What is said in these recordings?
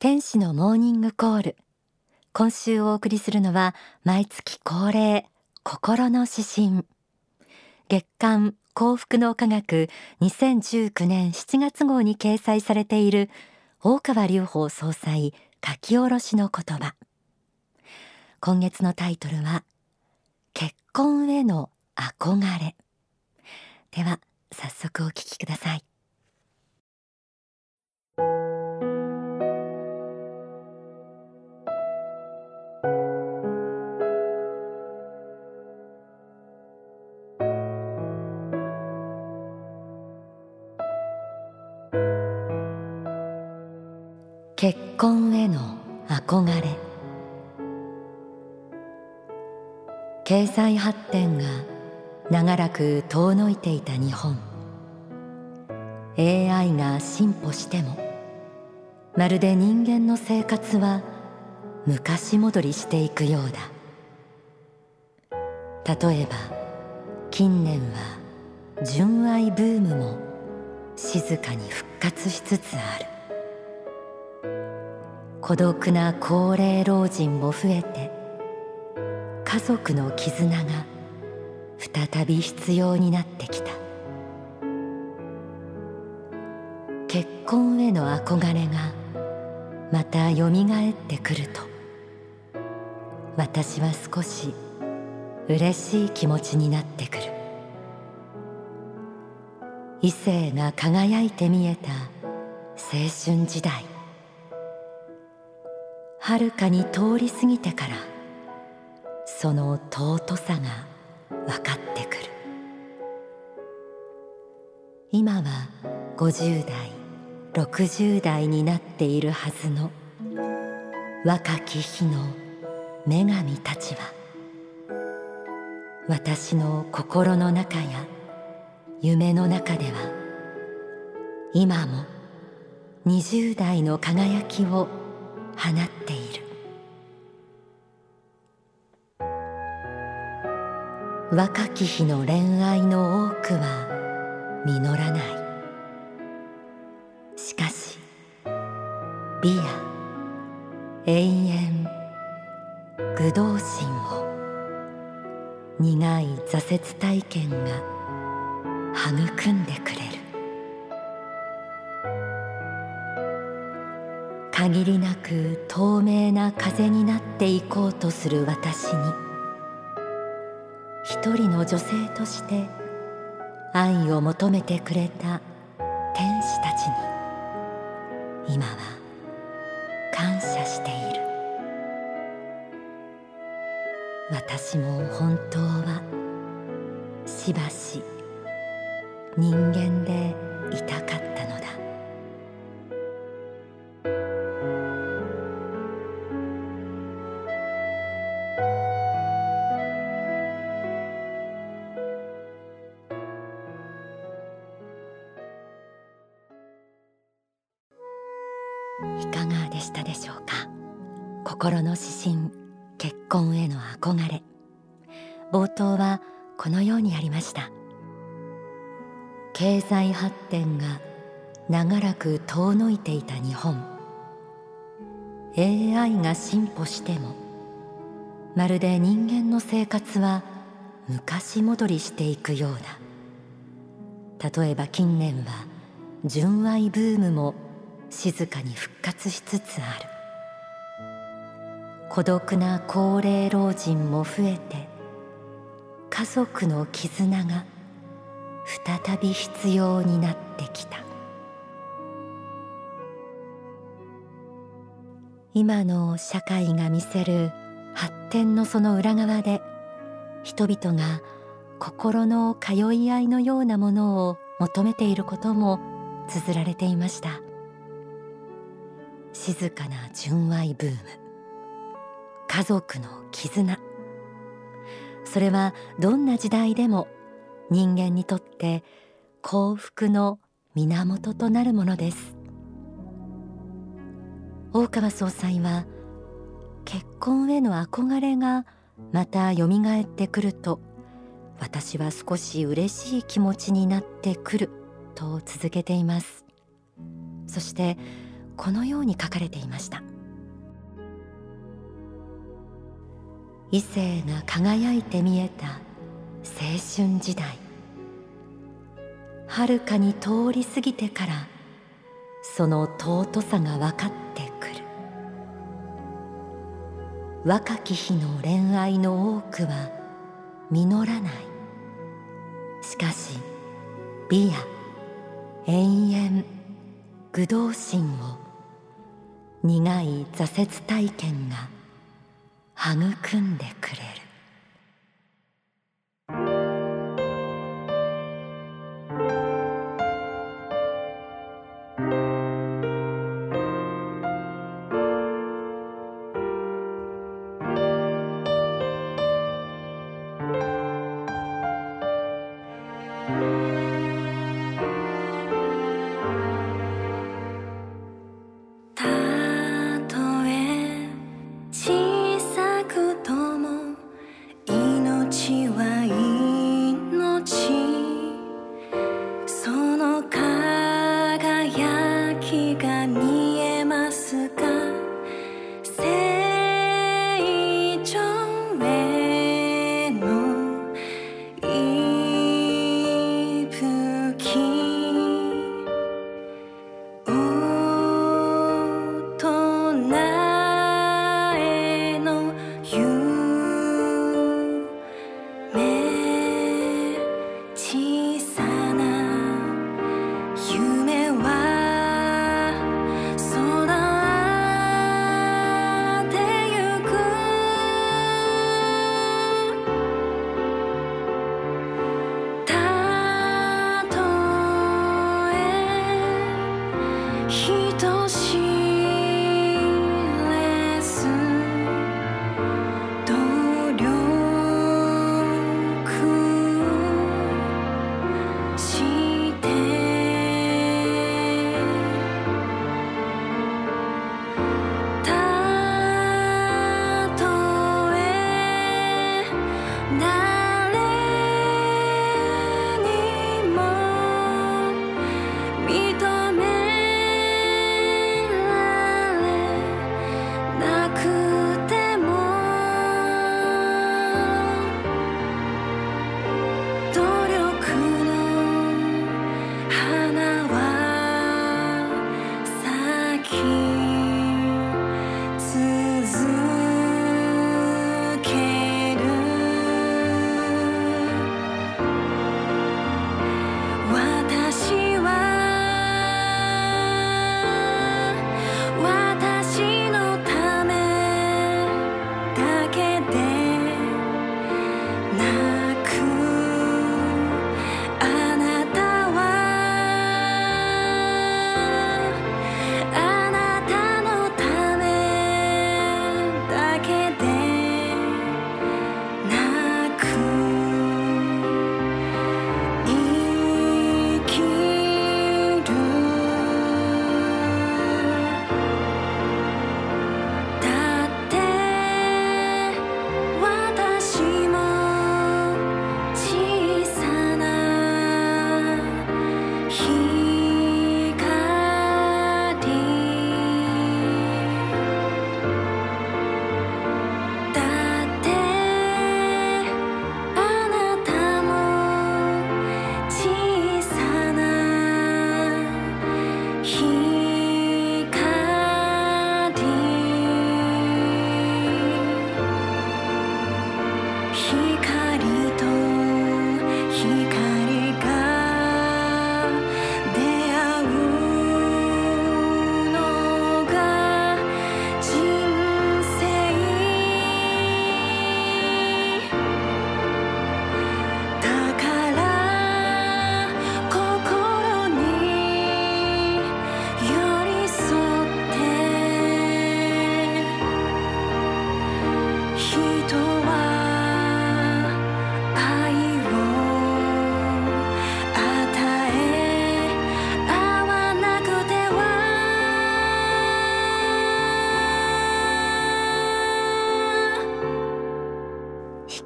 天使のモーニングコール。今週お送りするのは毎月恒例心の指針。月刊幸福の科学2019年7月号に掲載されている大川隆法総裁書き下ろしの言葉。今月のタイトルは結婚への憧れ。では早速お聞きください。結婚への憧れ。経済発展が長らく遠のいていた日本。AI が進歩してもまるで人間の生活は昔戻りしていくようだ。例えば近年は純愛ブームも静かに復活しつつある。孤独な高齢老人も増えて家族の絆が再び必要になってきた。結婚への憧れがまたよみがえってくると私は少し嬉しい気持ちになってくる。異性が輝いて見えた青春時代。はるかに通り過ぎてからその尊さが分かってくる。今は50代60代になっているはずの若き日の女神たちは私の心の中や夢の中では今も20代の輝きを放っている。若き日の恋愛の多くは実らない。しかし美や永遠愚道心を苦い挫折体験が育んでくれる。限りなく透明な風になっていこうとする私に一人の女性として愛を求めてくれた天使たちに今は感謝している。私も本当はしばし人間でいたかったのだ。ました。経済発展が長らく遠のいていた日本。AI が進歩してもまるで人間の生活は昔戻りしていくようだ例えば近年は純愛ブームも静かに復活しつつある。孤独な高齢老人も増えて家族の絆が再び必要になってきた。今の社会が見せる発展のその裏側で人々が心の通い合いのようなものを求めていることも綴られていました。静かな純愛ブーム家族の絆。それはどんな時代でも人間にとって幸福の源となるものです。大川総裁は結婚への憧れがまた蘇ってくると私は少し嬉しい気持ちになってくると続けています。そしてこのように書かれていました。異性が輝いて見えた青春時代。はるかに通り過ぎてからその尊さが分かってくる。若き日の恋愛の多くは実らない。しかし美や永遠愚道心を苦い挫折体験が育んでくれる。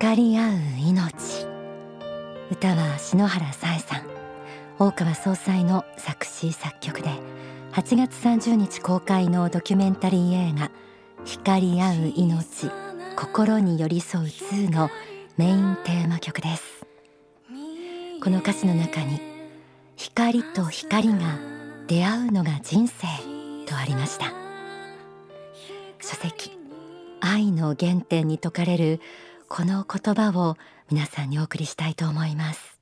光り合う命。歌は篠原さえさん。大川総裁の作詞作曲で8月30日公開のドキュメンタリー映画光り合う命心に寄り添う2のメインテーマ曲です。この歌詞の中に光と光が出会うのが人生とありました。書籍愛の原点に説かれるこの言葉を皆さんにお送りしたいと思います。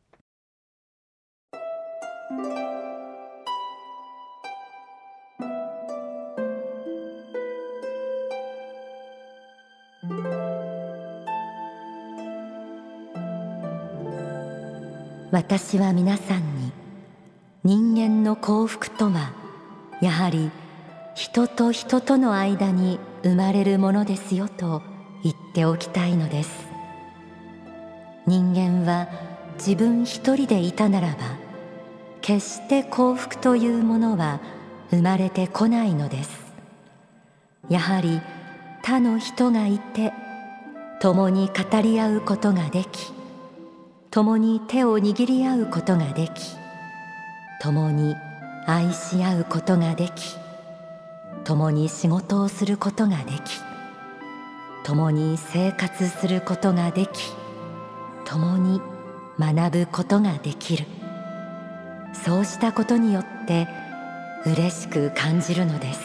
私は皆さんに人間の幸福とはやはり人と人との間に生まれるものですよと言っておきたいのです。人間は自分一人でいたならば決して幸福というものは生まれてこないのです。やはり他の人がいて共に語り合うことができ共に手を握り合うことができ共に愛し合うことができ共に仕事をすることができ共に生活することができ共に学ぶことができる。そうしたことによって嬉しく感じるのです。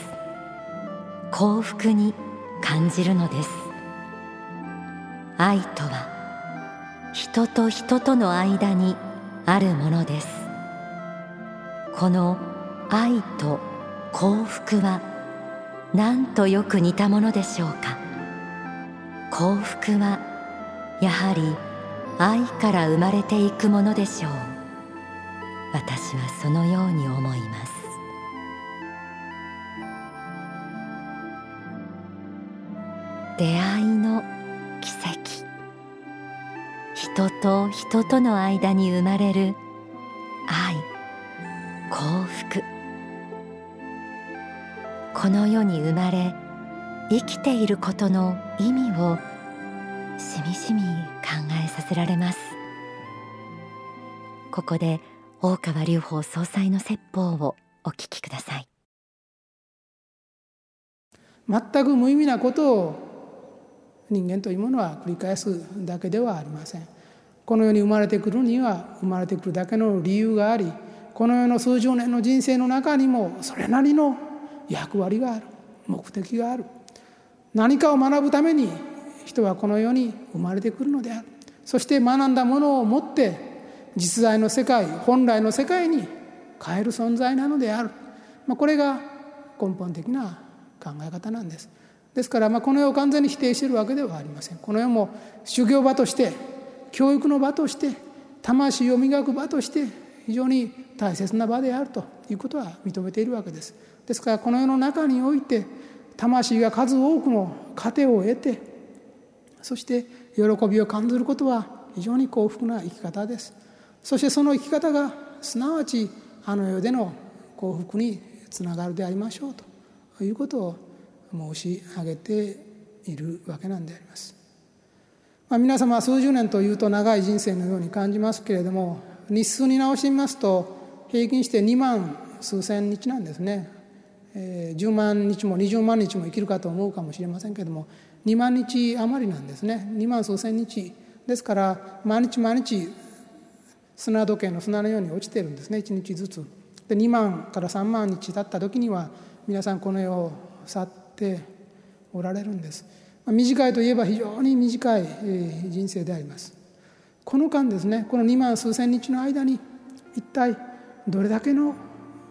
幸福に感じるのです。愛とは人と人との間にあるものです。この愛と幸福はなんとよく似たものでしょうか。幸福はやはり愛から生まれていくものでしょう。私はそのように思います。出会いの奇跡。人と人との間に生まれる愛幸福。この世に生まれ生きていることの意味をしみじみ考えさせられます。ここで大川隆法総裁の説法をお聞きください。全く無意味なことを人間というものは繰り返すだけではありません。この世に生まれてくるには生まれてくるだけの理由がありこの世の数十年の人生の中にもそれなりの役割がある目的がある。何かを学ぶために人はこの世に生まれてくるのである。そして学んだものを持って実在の世界本来の世界に変える存在なのである、まあ、これが根本的な考え方なんです。ですからまあこの世を完全に否定しているわけではありません。この世も修行場として教育の場として魂を磨く場として非常に大切な場であるということは認めているわけです。ですからこの世の中において魂が数多くの糧を得てそして喜びを感じることは非常に幸福な生き方ですそしてその生き方がすなわちあの世での幸福につながるでありましょうということを申し上げているわけなんであります。まあ、皆様は数十年というと長い人生のように感じますけれども日数に直してみますと平均して2万数千日なんですね、えー、10万日も20万日も生きるかと思うかもしれませんけれども2万日余りなんですね。2万数千日。ですから毎日毎日砂時計の砂のように落ちてるんですね。1日ずつ。で2万から3万日経った時には皆さんこの世を去っておられるんです。短いといえば非常に短い人生であります。この間ですねこの2万数千日の間に一体どれだけの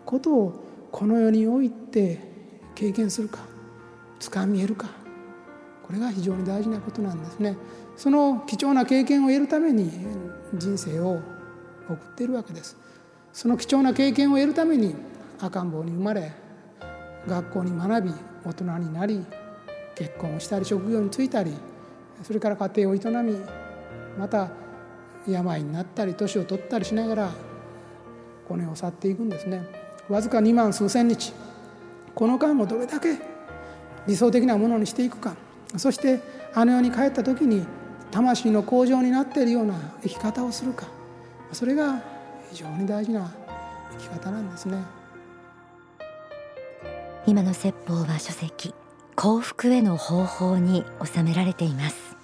ことをこの世において経験するか掴み得るかこれが非常に大事なことなんですね。その貴重な経験を得るために人生を送っているわけです。その貴重な経験を得るために赤ん坊に生まれ学校に学び大人になり結婚をしたり職業に就いたりそれから家庭を営みまた病になったり年を取ったりしながらこの世を去っていくんですね。わずか2万数千日。この間をどれだけ理想的なものにしていくか。そしてあの世に帰った時に魂の向上になっているような生き方をするか。それが非常に大事な生き方なんですね。今の説法は書籍幸福への方法に収められています。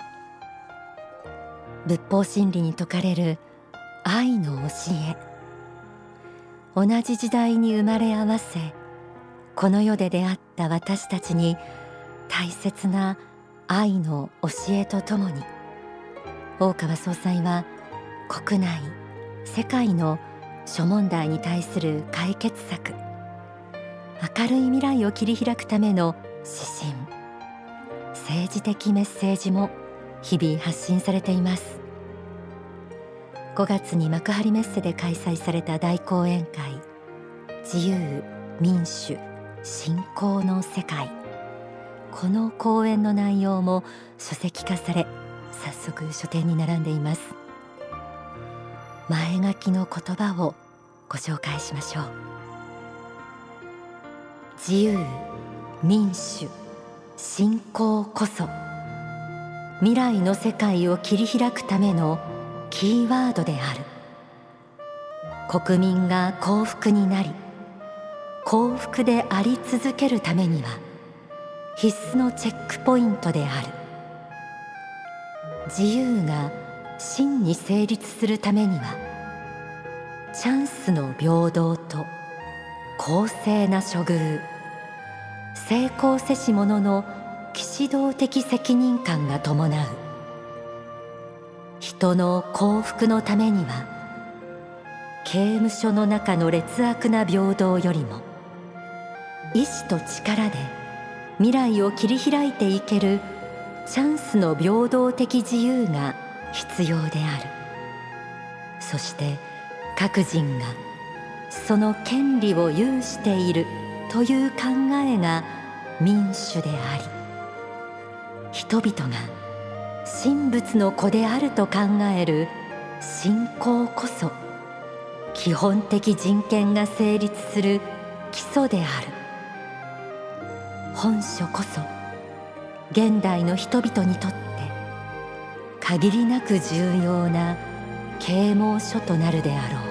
仏法真理に説かれる愛の教え。同じ時代に生まれ合わせこの世で出会った私たちに大切な愛の教えとともに大川総裁は国内世界の諸問題に対する解決策明るい未来を切り開くための指針政治的メッセージも日々発信されています。5月に幕張メッセで開催された大講演会自由民主信仰の世界。この講演の内容も書籍化され早速書店に並んでいます。前書きの言葉をご紹介しましょう。自由民主信仰こそ未来の世界を切り開くためのキーワードである。国民が幸福になり幸福であり続けるためには必須のチェックポイントである。自由が真に成立するためにはチャンスの平等と公正な処遇成功せし者の騎士道的責任感が伴う。人の幸福のためには刑務所の中の劣悪な平等よりも意志と力で未来を切り開いていけるチャンスの平等的自由が必要である。そして各人がその権利を有しているという考えが民主であり人々が神仏の子であると考える信仰こそ基本的人権が成立する基礎である。本書こそ現代の人々にとって限りなく重要な啓蒙書となるであろう。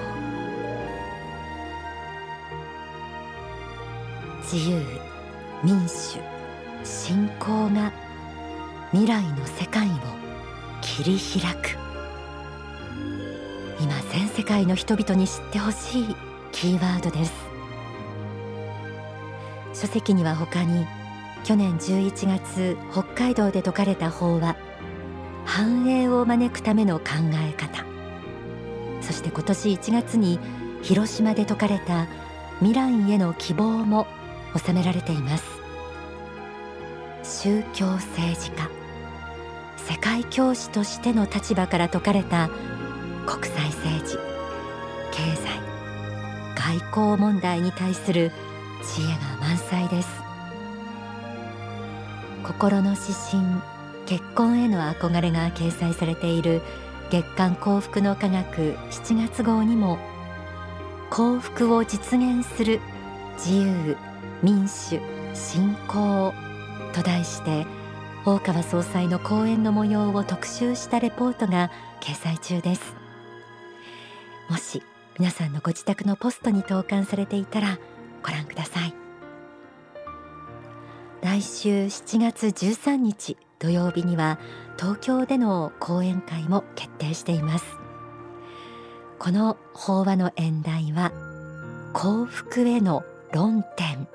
自由民主信仰が未来の世界を切り開く。今全世界の人々に知ってほしいキーワードです。書籍には他に去年11月北海道で説かれた法話繁栄を招くための考え方。そして今年1月に広島で説かれた未来への希望も収められています。宗教政治家。世界教師としての立場から説かれた国際政治経済外交問題に対する知恵が満載です。心の指針結婚への憧れが掲載されている月刊幸福の科学7月号にも幸福を実現する自由民主信仰と題して大川総裁の講演の模様を特集したレポートが掲載中です。もし皆さんのご自宅のポストに投函されていたらご覧ください。来週7月13日土曜日には東京での講演会も決定しています。この法話の演題は幸福への論点。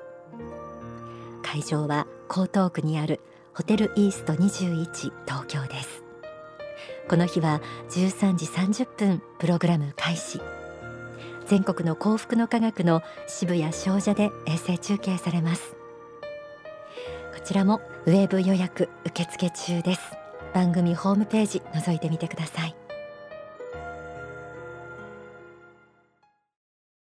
会場は江東区にあるホテルイースト21東京です。この日は13時30分プログラム開始。全国の幸福の科学の渋谷商社で衛星中継されます。こちらもウェブ予約受付中です。番組ホームページ覗いてみてください。